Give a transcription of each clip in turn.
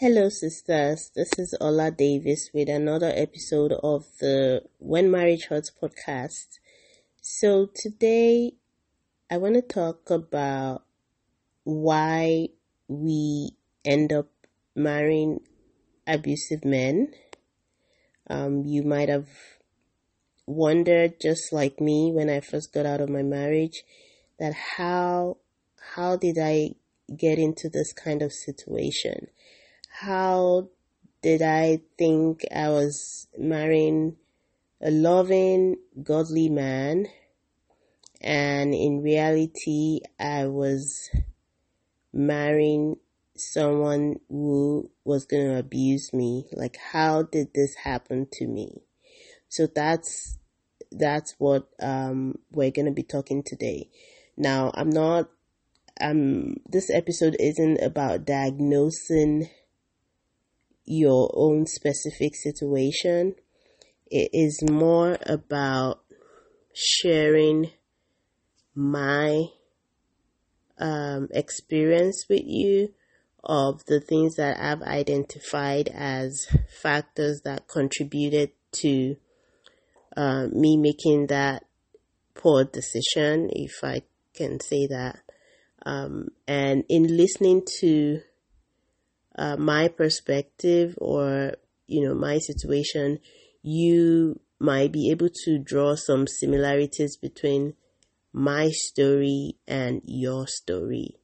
Hello, sisters. This is Ola Davis with another episode of the When Marriage Hurts podcast. So, today I want to talk about why we end up marrying abusive men. Um, you might have wondered, just like me, when I first got out of my marriage, that how how did I get into this kind of situation? How did I think I was marrying a loving, godly man, and in reality, I was marrying someone who was going to abuse me. Like, how did this happen to me? So that's that's what um, we're going to be talking today. Now, I'm not. Um, this episode isn't about diagnosing your own specific situation. It is more about sharing my um, experience with you of the things that I've identified as factors that contributed to uh, me making that poor decision, if I can say that. Um, and in listening to uh, my perspective or you know my situation you might be able to draw some similarities between my story and your story.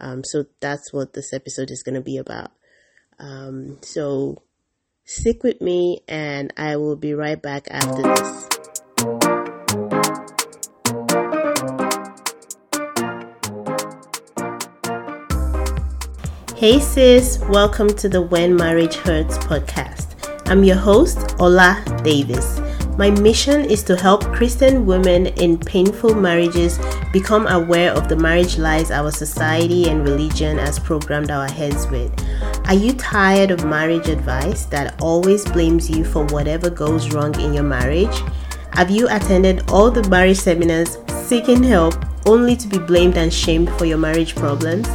Um, so that's what this episode is going to be about. Um, so stick with me and i will be right back after this Hey sis, welcome to the When Marriage Hurts podcast. I'm your host, Ola Davis. My mission is to help Christian women in painful marriages become aware of the marriage lies our society and religion has programmed our heads with. Are you tired of marriage advice that always blames you for whatever goes wrong in your marriage? Have you attended all the marriage seminars seeking help only to be blamed and shamed for your marriage problems?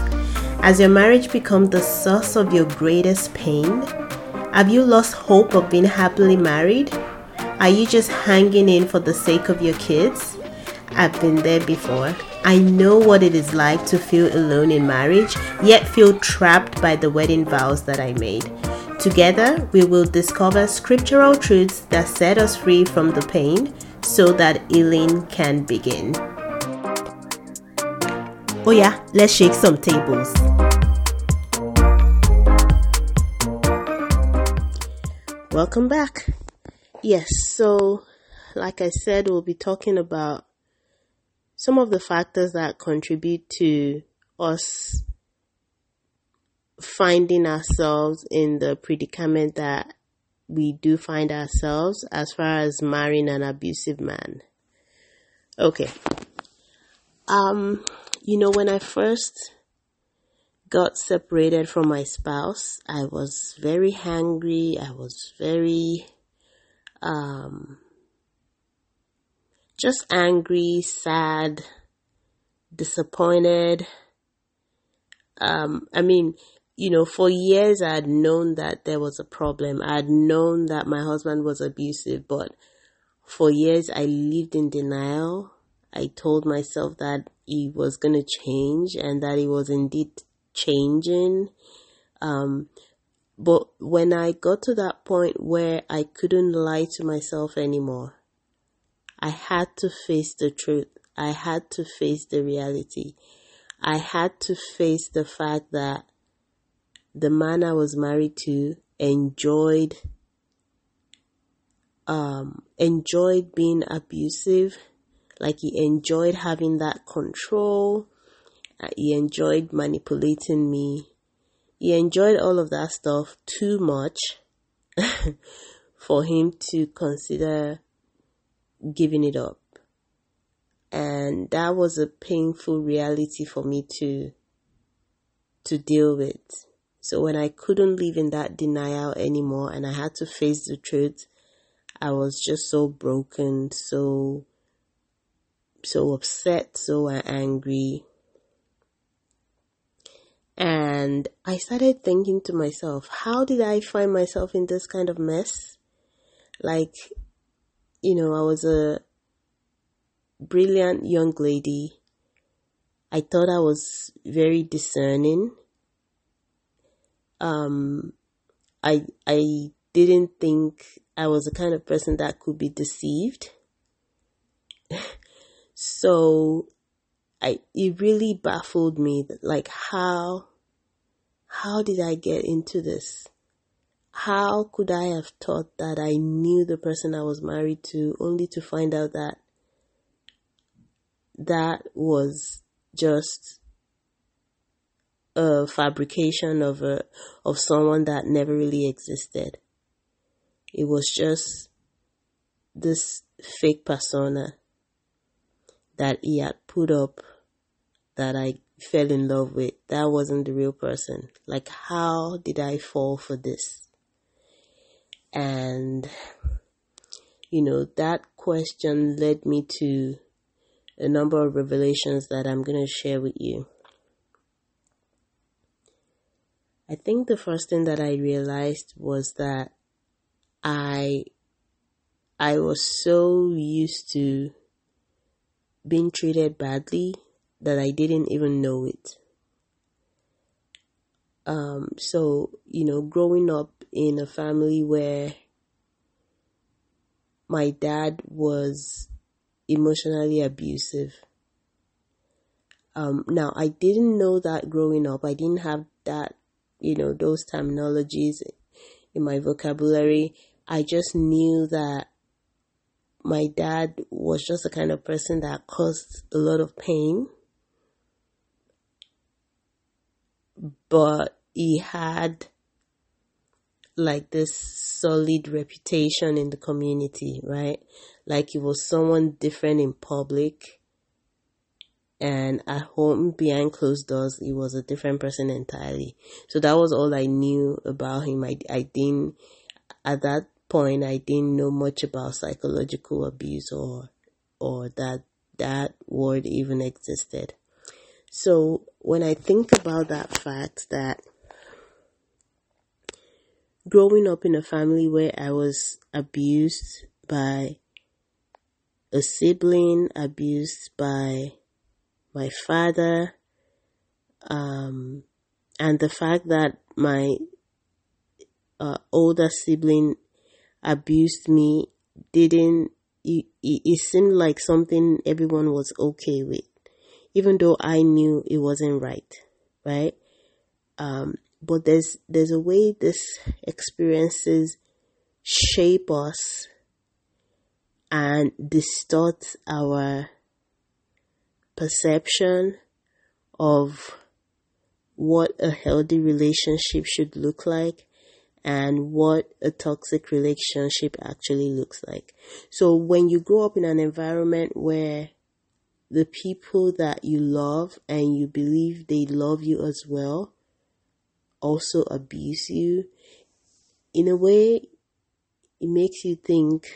Has your marriage become the source of your greatest pain? Have you lost hope of being happily married? Are you just hanging in for the sake of your kids? I've been there before. I know what it is like to feel alone in marriage, yet feel trapped by the wedding vows that I made. Together, we will discover scriptural truths that set us free from the pain so that healing can begin. Oh, yeah, let's shake some tables. Welcome back. Yes, so like I said, we'll be talking about some of the factors that contribute to us finding ourselves in the predicament that we do find ourselves as far as marrying an abusive man. Okay. Um, you know, when I first got separated from my spouse, I was very angry. I was very, um, just angry, sad, disappointed. Um, I mean, you know, for years I had known that there was a problem. I had known that my husband was abusive, but for years I lived in denial. I told myself that he was going to change and that he was indeed changing. Um, but when I got to that point where I couldn't lie to myself anymore, I had to face the truth. I had to face the reality. I had to face the fact that the man I was married to enjoyed um enjoyed being abusive like he enjoyed having that control uh, he enjoyed manipulating me. He enjoyed all of that stuff too much for him to consider giving it up. And that was a painful reality for me to to deal with. So when I couldn't live in that denial anymore and I had to face the truth, I was just so broken, so so upset, so angry, And I started thinking to myself, how did I find myself in this kind of mess? Like, you know, I was a brilliant young lady. I thought I was very discerning. Um, I I didn't think I was the kind of person that could be deceived. so I it really baffled me like how how did I get into this? How could I have thought that I knew the person I was married to only to find out that that was just a fabrication of a of someone that never really existed. It was just this fake persona that he had put up that I fell in love with. That wasn't the real person. Like how did I fall for this? And you know, that question led me to a number of revelations that I'm going to share with you. I think the first thing that I realized was that I I was so used to being treated badly that I didn't even know it. Um, so, you know, growing up in a family where my dad was emotionally abusive. Um, now, I didn't know that growing up. I didn't have that, you know, those terminologies in my vocabulary. I just knew that my dad was just the kind of person that caused a lot of pain. But he had like this solid reputation in the community, right? Like he was someone different in public and at home behind closed doors he was a different person entirely. So that was all I knew about him. I, I didn't at that point I didn't know much about psychological abuse or or that that word even existed. So when I think about that fact that growing up in a family where I was abused by a sibling, abused by my father, um, and the fact that my uh, older sibling abused me didn't it, it, it seemed like something everyone was okay with even though i knew it wasn't right right? Um, but there's there's a way this experiences shape us and distort our perception of what a healthy relationship should look like and what a toxic relationship actually looks like. So when you grow up in an environment where the people that you love and you believe they love you as well also abuse you, in a way, it makes you think,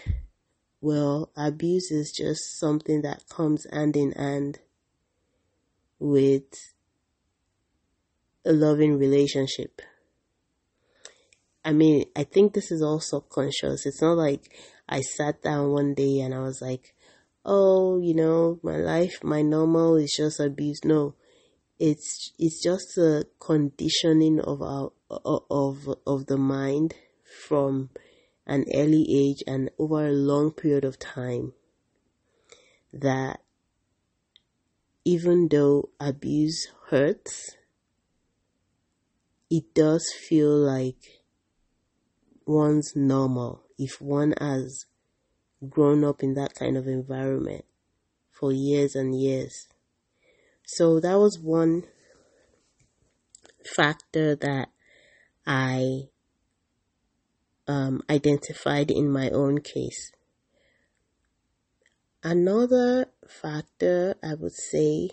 well, abuse is just something that comes hand in hand with a loving relationship. I mean, I think this is all subconscious. It's not like I sat down one day and I was like, oh, you know, my life, my normal is just abuse. No, it's it's just a conditioning of our of of the mind from an early age and over a long period of time that even though abuse hurts it does feel like one's normal if one has grown up in that kind of environment for years and years so that was one factor that I um, identified in my own case. Another factor I would say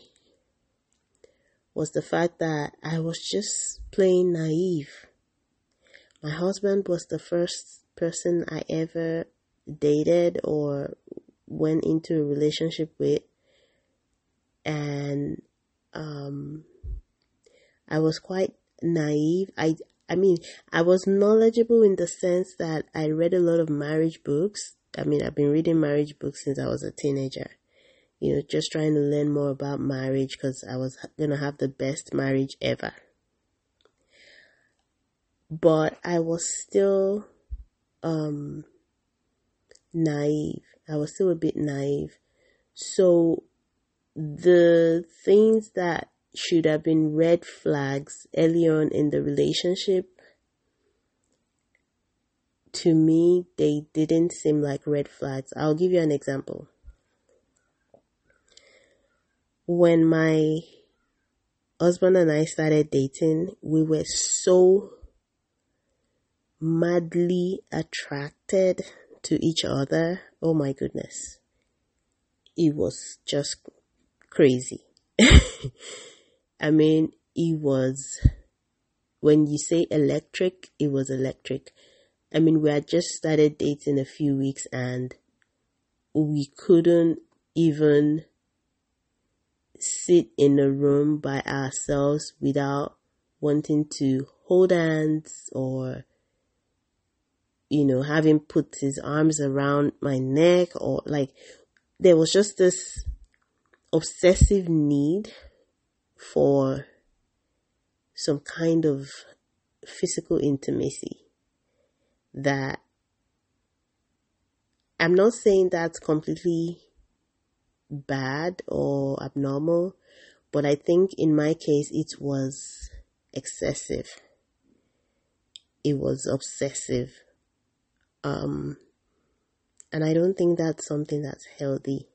was the fact that I was just plain naive. My husband was the first person I ever dated or went into a relationship with and um, I was quite naive. I, I mean, I was knowledgeable in the sense that I read a lot of marriage books. I mean, I've been reading marriage books since I was a teenager. You know, just trying to learn more about marriage because I was going to have the best marriage ever. But I was still, um, naive. I was still a bit naive. So the things that should have been red flags early on in the relationship to me they didn't seem like red flags i'll give you an example when my husband and i started dating we were so madly attracted to each other. Oh my goodness. It was just crazy. I mean, it was, when you say electric, it was electric. I mean, we had just started dating a few weeks and we couldn't even sit in a room by ourselves without wanting to hold hands or you know having put his arms around my neck or like there was just this obsessive need for some kind of physical intimacy that I'm not saying that's completely bad or abnormal, but I think in my case it was excessive. It was obsessive. Um, and I don't think that's something that's healthy.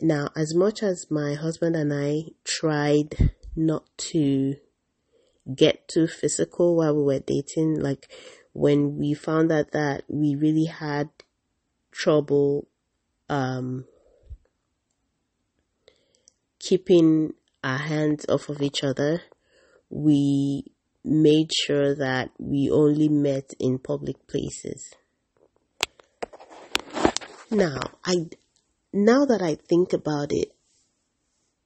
Now, as much as my husband and I tried not to get too physical while we were dating, like when we found out that we really had trouble um, keeping our hands off of each other, we made sure that we only met in public places. Now, I now that I think about it,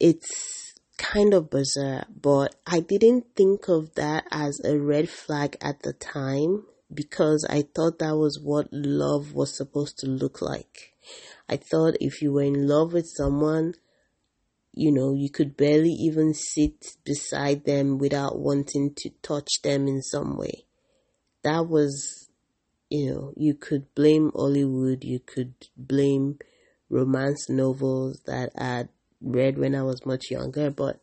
it's kind of bizarre, but I didn't think of that as a red flag at the time because I thought that was what love was supposed to look like. I thought if you were in love with someone, you know, you could barely even sit beside them without wanting to touch them in some way. That was, you know, you could blame Hollywood, you could blame romance novels that I'd read when I was much younger, but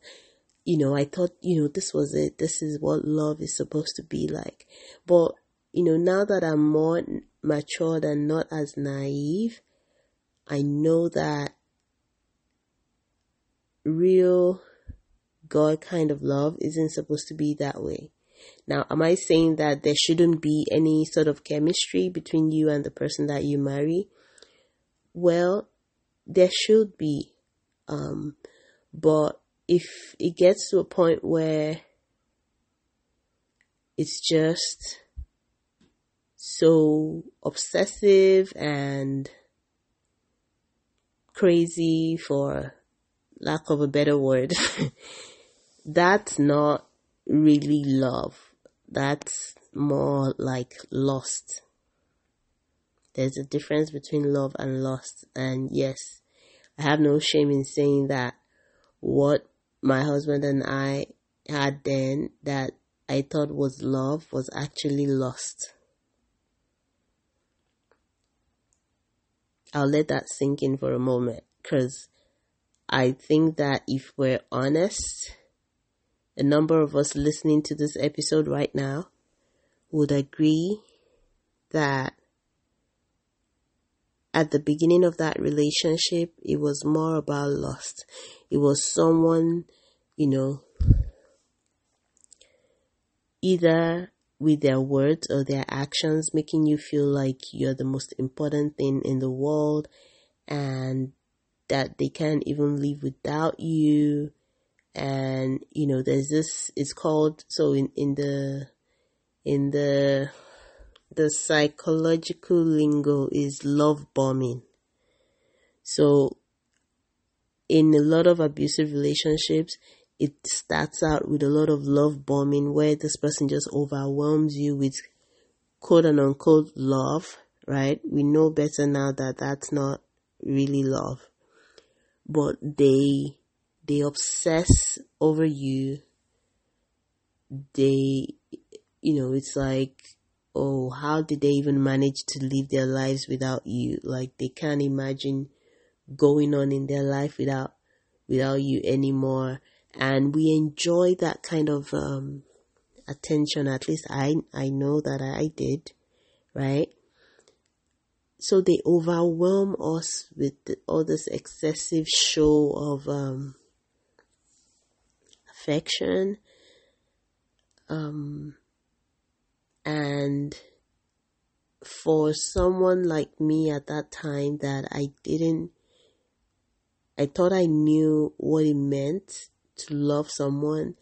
you know, I thought, you know, this was it. This is what love is supposed to be like. But, you know, now that I'm more matured and not as naive, I know that real God kind of love isn't supposed to be that way. Now, am I saying that there shouldn't be any sort of chemistry between you and the person that you marry? Well, there should be. Um, but if it gets to a point where it's just so obsessive and crazy for lack of a better word, that's not really love. That's more like lust. There's a difference between love and lust. And yes, I have no shame in saying that what my husband and I had then that I thought was love was actually lust. I'll let that sink in for a moment because I think that if we're honest, a number of us listening to this episode right now would agree that at the beginning of that relationship, it was more about lust. It was someone, you know, either with their words or their actions making you feel like you're the most important thing in the world and that they can't even live without you and you know there's this it's called so in in the in the the psychological lingo is love bombing. So, in a lot of abusive relationships, it starts out with a lot of love bombing where this person just overwhelms you with quote and unquote love, right? We know better now that that's not really love. But they, they obsess over you. They, you know, it's like, oh, how did they even manage to live their lives without you? Like they can't imagine going on in their life without, without you anymore and we enjoy that kind of um, attention. At least I I know that I did, right? So they overwhelm us with all this excessive show of um, affection, um, and for someone like me at that time that I didn't I thought I knew what it meant to love someone,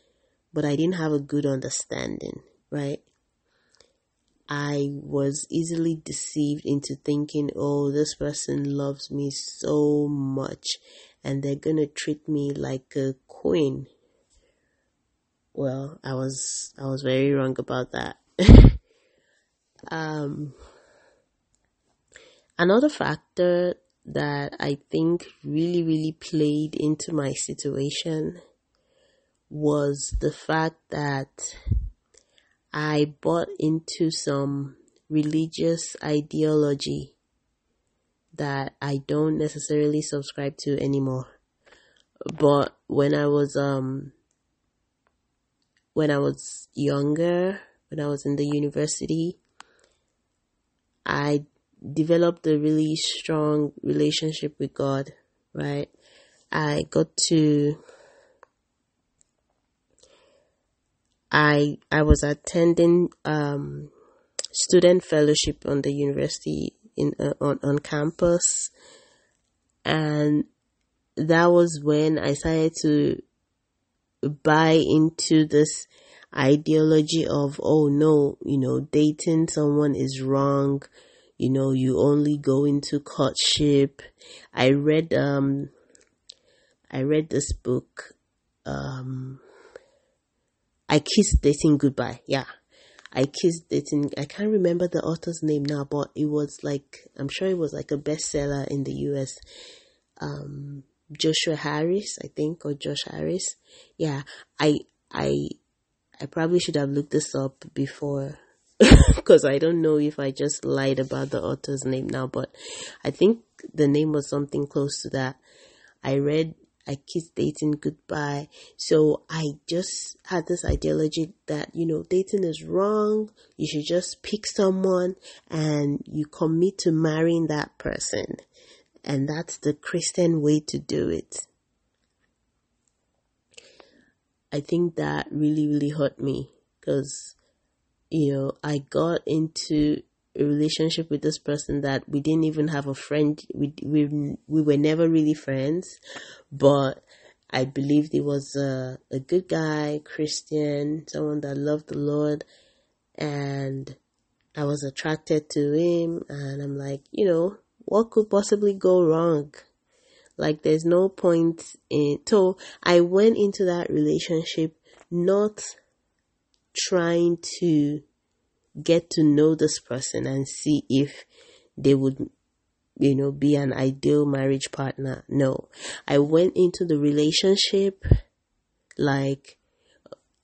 but I didn't have a good understanding, right? I was easily deceived into thinking, oh, this person loves me so much and they're gonna treat me like a queen. Well, I was, I was very wrong about that. um, another factor that I think really, really played into my situation was the fact that I bought into some religious ideology that I don't necessarily subscribe to anymore. But when I was um when I was younger, when I was in the university, I developed a really strong relationship with God, right? I got to I I was attending um, student fellowship on the university in uh, on on campus, and that was when I started to buy into this ideology of oh no, you know, dating someone is wrong. You know, you only go into courtship. I read um I read this book um I kissed dating goodbye. Yeah. I kissed dating. I can't remember the author's name now, but it was like, I'm sure it was like a bestseller in the US. Um, Joshua Harris, I think, or Josh Harris. Yeah. I, I, I probably should have looked this up before because I don't know if I just lied about the author's name now, but I think the name was something close to that. I read I kissed dating goodbye. So I just had this ideology that, you know, dating is wrong. You should just pick someone and you commit to marrying that person. And that's the Christian way to do it. I think that really, really hurt me because, you know, I got into a relationship with this person that we didn't even have a friend. We we we were never really friends, but I believed he was a a good guy, Christian, someone that loved the Lord, and I was attracted to him. And I'm like, you know, what could possibly go wrong? Like, there's no point in. So I went into that relationship not trying to get to know this person and see if they would you know be an ideal marriage partner. No. I went into the relationship like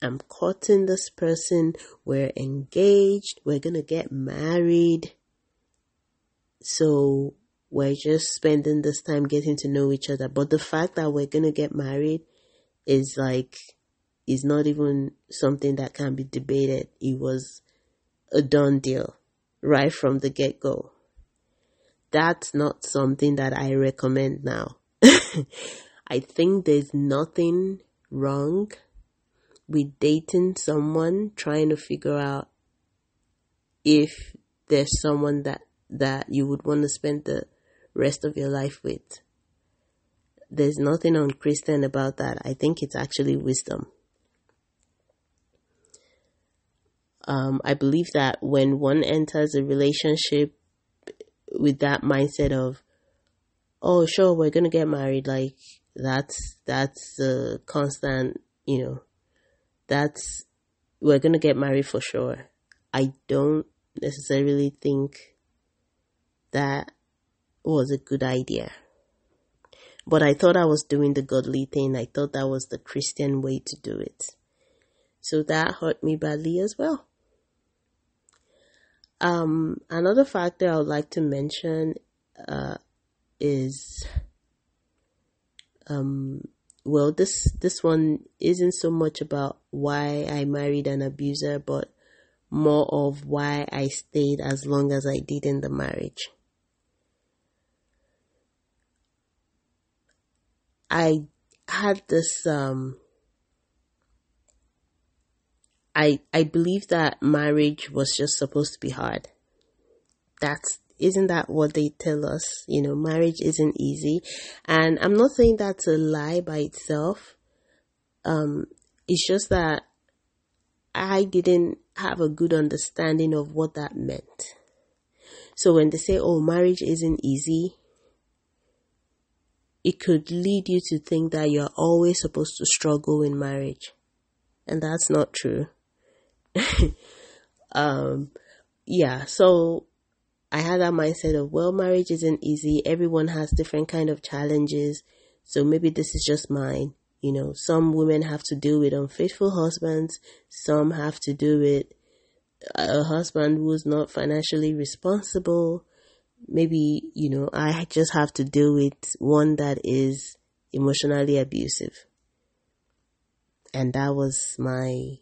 i'm courting this person. We're engaged. We're gonna get married. So we're just spending this time getting to know each other. But the fact that we're gonna get married is like is not even something that can be debated. It was a done deal right from the get go. That's not something that I recommend now. I think there's nothing wrong with dating someone trying to figure out if there's someone that that you would want to spend the rest of your life with. There's nothing unchristian about that. I think it's actually wisdom. Um, I believe that when one enters a relationship with that mindset of, oh, sure, we're gonna get married, like that's that's a constant you know, that's, we're going to get married for sure. I don't necessarily think that was a good idea. But I thought I was doing the godly thing. I thought that was the Christian way to do it. So that hurt me badly as well. Um, another factor I would like to mention uh, is um, well, this this one isn't so much about why I married an abuser, but more of why I stayed as long as I did in the marriage. I had this um I I believe that marriage was just supposed to be hard. That's isn't that what they tell us? You know, marriage isn't easy. And I'm not saying that's a lie by itself. Um, it's just that I didn't have a good understanding of what that meant. So when they say, oh, marriage isn't easy, it could lead you to think that you're always supposed to struggle in marriage. And that's not true. um, yeah, so I had that mindset of, well, marriage isn't easy. Everyone has different kind of challenges. So maybe this is just mine. You know, some women have to deal with unfaithful husbands. Some have to do with a husband who's not financially responsible maybe, you know, I just have to deal with one that is emotionally abusive. And that was my,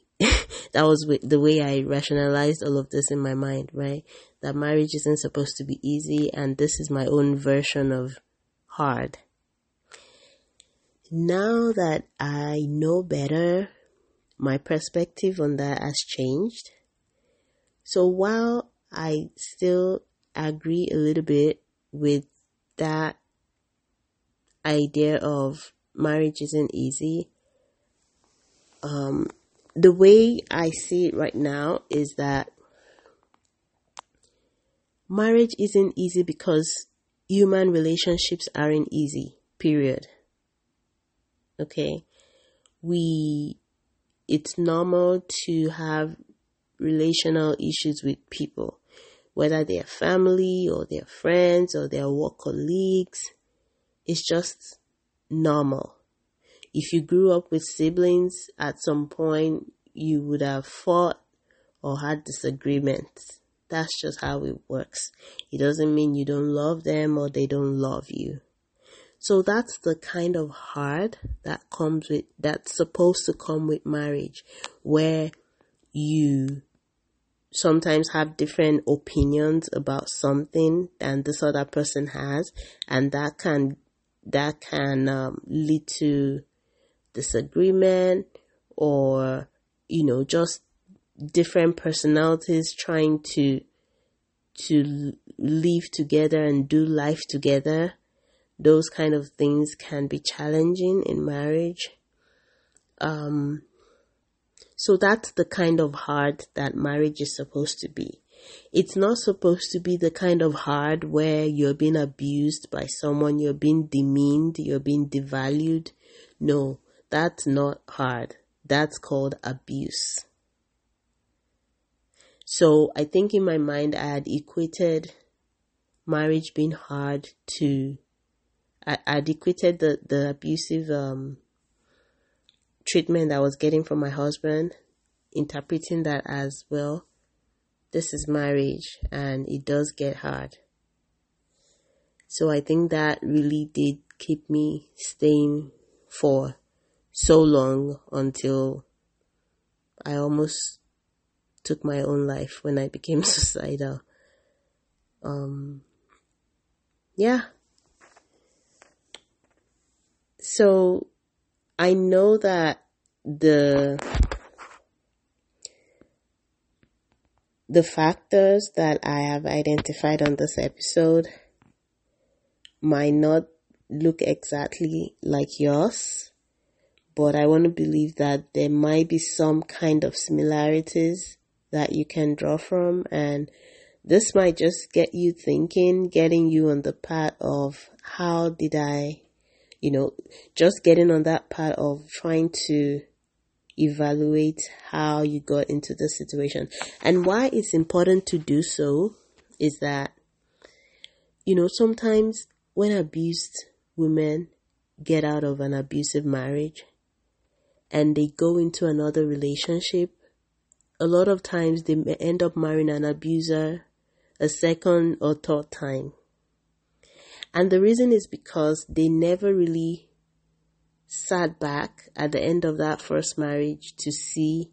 that was the way I rationalized all of this in my mind, right? That marriage isn't supposed to be easy and this is my own version of hard. Now that I know better, my perspective on that has changed. So while I still agree a little bit with that idea of marriage isn't easy. Um, the way I see it right now is that marriage isn't easy because human relationships aren't easy, period. Okay? We, it's normal to have relational issues with people whether they're family or their friends or their work colleagues. It's just normal. If you grew up with siblings, at some point you would have fought or had disagreements. That's just how it works. It doesn't mean you don't love them or they don't love you. So that's the kind of hard that comes with, that's supposed to come with marriage, where you sometimes have different opinions about something than this other person has and that can that can um, lead to disagreement or you know just different personalities trying to to live together and do life together those kind of things can be challenging in marriage um so that's the kind of hard that marriage is supposed to be. It's not supposed to be the kind of hard where you're being abused by someone, you're being demeaned, you're being devalued. No, that's not hard. That's called abuse. So I think in my mind I had equated marriage being hard to I, would equated the, the abusive um, treatment I was getting from my husband, interpreting that as well, this is marriage and it does get hard. So I think that really did keep me staying for so long until I almost took my own life when I became suicidal. Um, yeah. So I know that the the factors that I have identified on this episode might not look exactly like yours, but I want to believe that there might be some kind of similarities that you can draw from and this might just get you thinking, getting you on the path of how did I you know, just getting on that part of trying to evaluate how you got into this situation. And why it's important to do so is that, you know, sometimes when abused women get out of an abusive marriage and they go into another relationship, a lot of times they end up marrying an abuser a second or third time. And the reason is because they never really sat back at the end of that first marriage to see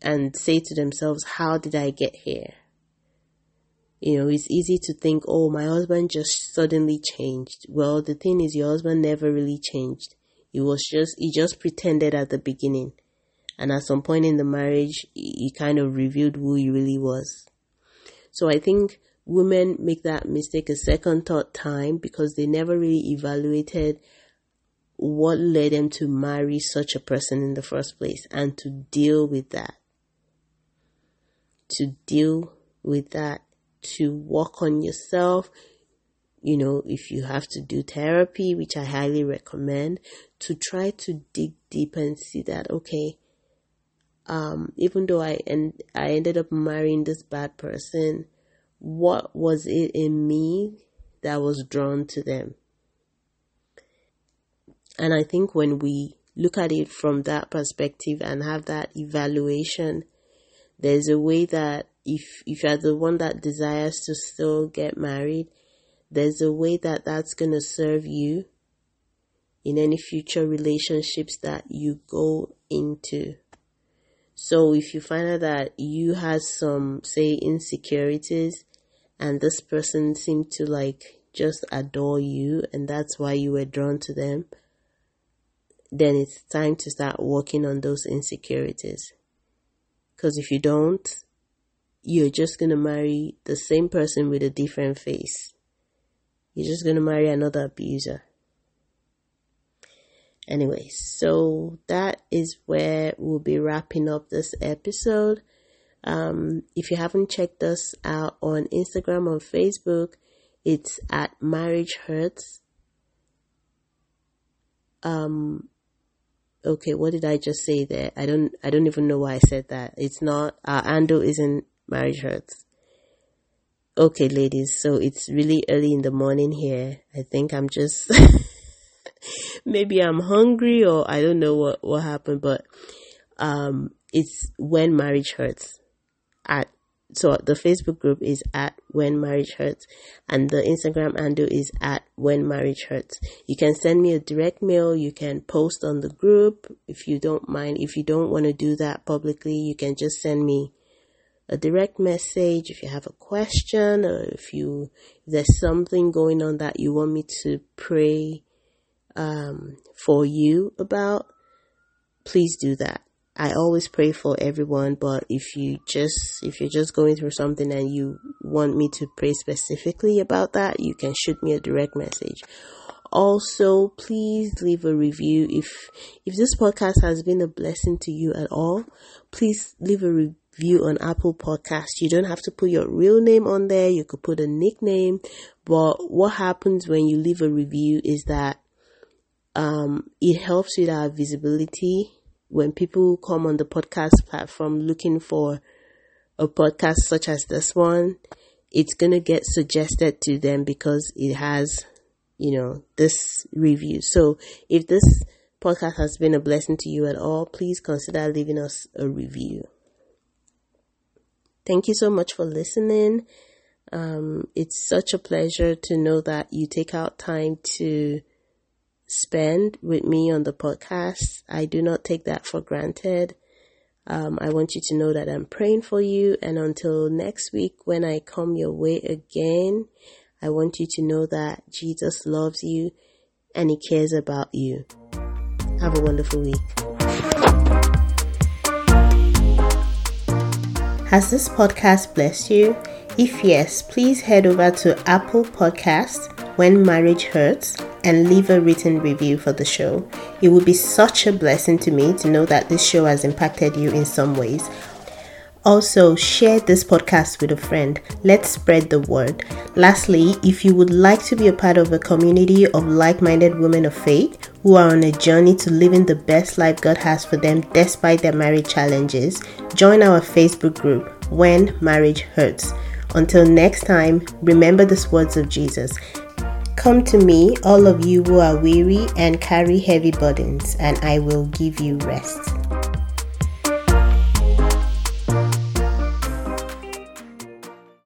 and say to themselves, how did I get here? You know, it's easy to think, oh, my husband just suddenly changed. Well, the thing is, your husband never really changed. He was just, he just pretended at the beginning. And at some point in the marriage, he kind of revealed who he really was. So I think women make that mistake a second, third time because they never really evaluated what led them to marry such a person in the first place and to deal with that. To deal with that, to work on yourself. You know, if you have to do therapy, which I highly recommend, to try to dig deep and see that, okay, um, even though I and I ended up marrying this bad person, what was it in me that was drawn to them? And I think when we look at it from that perspective and have that evaluation, there's a way that if if you're the one that desires to still get married, there's a way that that's going to serve you in any future relationships that you go into. So if you find out that you had some, say, insecurities and this person seemed to like just adore you and that's why you were drawn to them, then it's time to start working on those insecurities. Because if you don't, you're just going to marry the same person with a different face. You're just going to marry another abuser. Anyway, so that is where we'll be wrapping up this episode. Um, if you haven't checked us out on Instagram or Facebook, it's at Marriage Hurts. Um, okay, what did I just say there? I don't, I don't even know why I said that. It's not, uh, Ando isn't Marriage Hurts. Okay, ladies, so it's really early in the morning here. I think I'm just maybe I'm hungry or I don't know what, what happened, but, um, it's when marriage hurts at, so the Facebook group is at when marriage hurts and the Instagram handle is at when marriage hurts. You can send me a direct mail. You can post on the group if you don't mind. If you don't want to do that publicly, you can just send me a direct message if you have a question or if you if there's something going on that you want me to pray um, for you about, please do that. I always pray for everyone, but if you just, if you're just going through something and you want me to pray specifically about that, you can shoot me a direct message. Also, please leave a review. If, if this podcast has been a blessing to you at all, please leave a review on Apple Podcast. You don't have to put your real name on there. You could put a nickname, but what happens when you leave a review is that um, it helps with our visibility when people come on the podcast platform looking for a podcast such as this one. It's gonna get suggested to them because it has, you know, this review. So if this podcast has been a blessing to you at all, please consider leaving us a review. Thank you so much for listening. Um, it's such a pleasure to know that you take out time to spend with me on the podcast. I do not take that for granted. Um, I want you to know that I'm praying for you. And until next week, when I come your way again, I want you to know that Jesus loves you and he cares about you. Have a wonderful week. Has this podcast blessed you? If yes, please head over to Apple Podcast when marriage hurts and leave a written review for the show. It would be such a blessing to me to know that this show has impacted you in some ways. Also, share this podcast with a friend. Let's spread the word. Lastly, if you would like to be a part of a community of like minded women of faith, who are on a journey to living the best life God has for them despite their marriage challenges, join our Facebook group, When Marriage Hurts. Until next time, remember the words of Jesus. Come to me, all of you who are weary and carry heavy burdens, and I will give you rest.